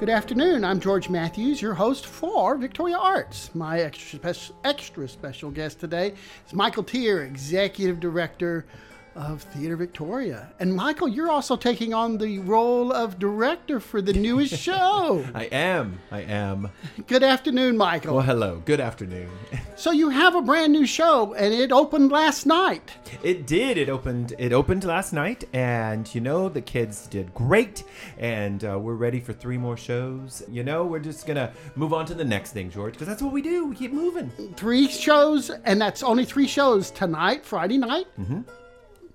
Good afternoon. I'm George Matthews, your host for Victoria Arts. My extra, spe- extra special guest today is Michael Tier, Executive Director of Theater Victoria. And Michael, you're also taking on the role of director for the newest show. I am. I am. Good afternoon, Michael. Well, hello. Good afternoon. so you have a brand new show, and it opened last night. It did. It opened. It opened last night, and you know the kids did great, and uh, we're ready for three more shows. You know, we're just gonna move on to the next thing, George, because that's what we do. We keep moving. Three shows, and that's only three shows tonight, Friday night. Mm-hmm.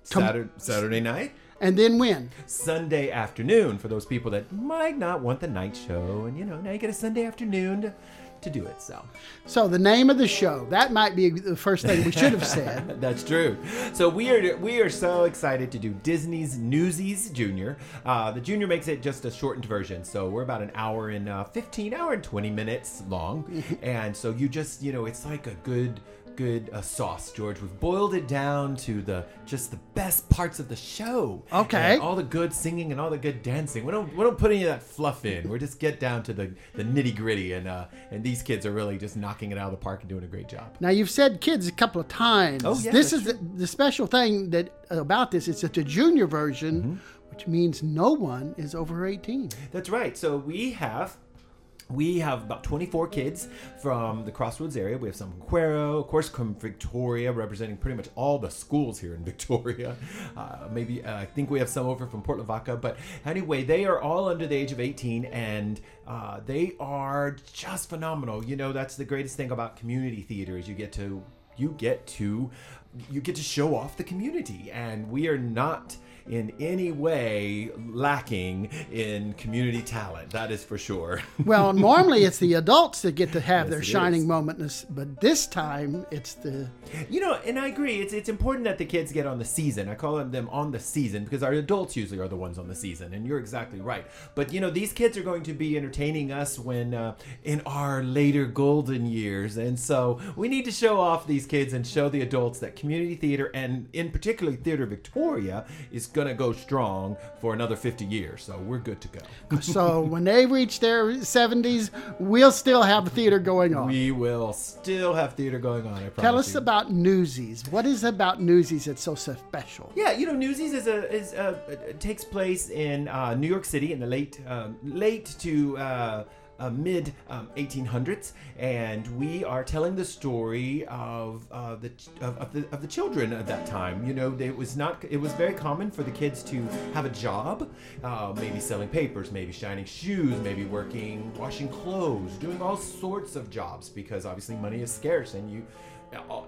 Saturday, Saturday night. And then when? Sunday afternoon for those people that might not want the night show. And you know, now you get a Sunday afternoon to, to do it. So, so the name of the show that might be the first thing we should have said. That's true. So we are we are so excited to do Disney's Newsies Junior. Uh, the Junior makes it just a shortened version, so we're about an hour and uh, fifteen hour and twenty minutes long, and so you just you know it's like a good good uh, sauce, George. We've boiled it down to the just the best parts of the show. Okay. And all the good singing and all the good dancing. We don't we don't put any of that fluff in. We just get down to the, the nitty gritty, and uh, and these kids are really just knocking it out of the park and doing a great job. Now you've said kids a couple of times. Oh yeah. This is the, the, special thing that about this. It's a junior version. Mm-hmm. Which means no one is over 18. That's right. So we have we have about 24 kids from the Crossroads area. We have some from Cuero, of course, from Victoria, representing pretty much all the schools here in Victoria. Uh, maybe uh, I think we have some over from Port Lavaca, but anyway, they are all under the age of 18, and uh, they are just phenomenal. You know, that's the greatest thing about community theater is you get to you get to you get to show off the community, and we are not in any way lacking in community talent. That is for sure. well, normally it's the adults that get to have yes, their shining is. moment, but this time it's the. You know, and I agree. It's it's important that the kids get on the season. I call them on the season because our adults usually are the ones on the season, and you're exactly right. But you know, these kids are going to be entertaining us when uh, in our later golden years, and so we need to show off these kids and show the adults that community theater and in particularly Theater Victoria is going to go strong for another 50 years. So we're good to go. so when they reach their 70s, we'll still have theater going on. We will still have theater going on. Tell us you. about Newsies. What is about Newsies that's so special? Yeah, you know, Newsies is a is a, takes place in uh, New York City in the late um, late to uh, uh, mid um, 1800s, and we are telling the story of uh, the of, of, the of the children at that time. You know, it was not it was very common for the kids to have a job, uh, maybe selling papers, maybe shining shoes, maybe working washing clothes, doing all sorts of jobs because obviously money is scarce and you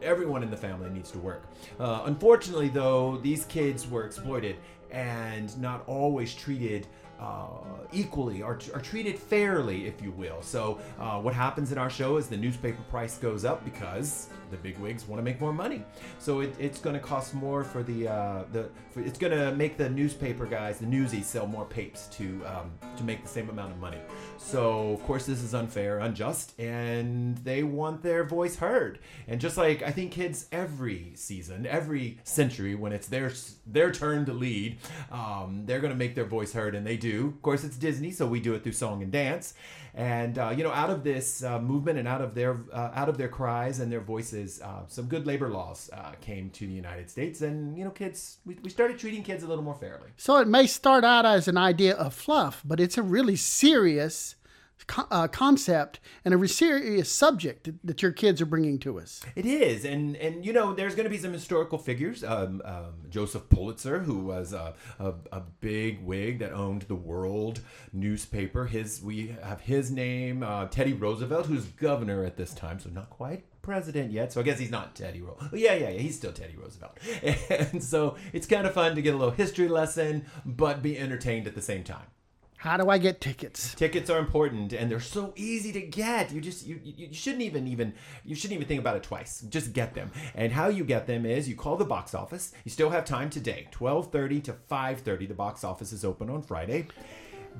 everyone in the family needs to work. Uh, unfortunately, though, these kids were exploited and not always treated uh, equally or, are treated fairly, if you will. So, uh, what happens in our show is the newspaper price goes up because the big wigs want to make more money. So it, it's going to cost more for the uh, the for, it's going to make the newspaper guys, the newsies, sell more papes to um, to make the same amount of money. So of course this is unfair, unjust, and they want their voice heard. And just like I think kids every season, every century, when it's their their turn to lead, um, they're going to make their voice heard, and they do. Of course, it's Disney, so we do it through song and dance. And uh, you know, out of this uh, movement and out of their uh, out of their cries and their voices, uh, some good labor laws uh, came to the United States, and you know, kids, we, we started treating kids a little more fairly. So it may start out as an idea of fluff, but it's a really serious uh, concept and a serious subject that your kids are bringing to us. It is, and and you know, there's going to be some historical figures. Um, um, Joseph Pulitzer, who was a, a, a, big wig that owned the World newspaper. His we have his name. Uh, Teddy Roosevelt, who's governor at this time, so not quite president yet, so I guess he's not Teddy Roosevelt. Yeah, yeah, yeah, he's still Teddy Roosevelt. And so it's kind of fun to get a little history lesson, but be entertained at the same time. How do I get tickets? Tickets are important, and they're so easy to get. You just you, you shouldn't even even you shouldn't even think about it twice. Just get them. And how you get them is you call the box office. You still have time today, twelve thirty to five thirty. The box office is open on Friday.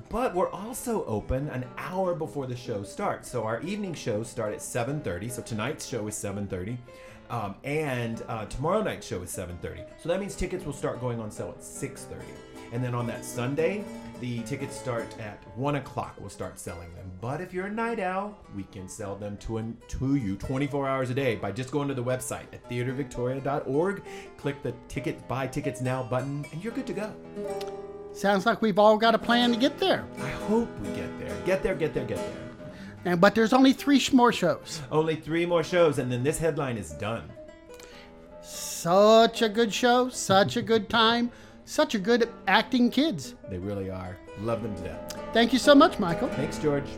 But we're also open an hour before the show starts. So our evening shows start at 7:30. So tonight's show is 7:30. Um, and uh, tomorrow night's show is 7:30. So that means tickets will start going on sale at 6:30. And then on that Sunday, the tickets start at 1 o'clock. We'll start selling them. But if you're a night owl, we can sell them to, an, to you 24 hours a day by just going to the website at theatervictoria.org. Click the ticket buy tickets now button, and you're good to go. Sounds like we've all got a plan to get there. I hope we get there. Get there, get there, get there. And but there's only three more shows. Only three more shows, and then this headline is done. Such a good show, such a good time, such a good acting kids. They really are. Love them to death. Thank you so much, Michael. Thanks, George.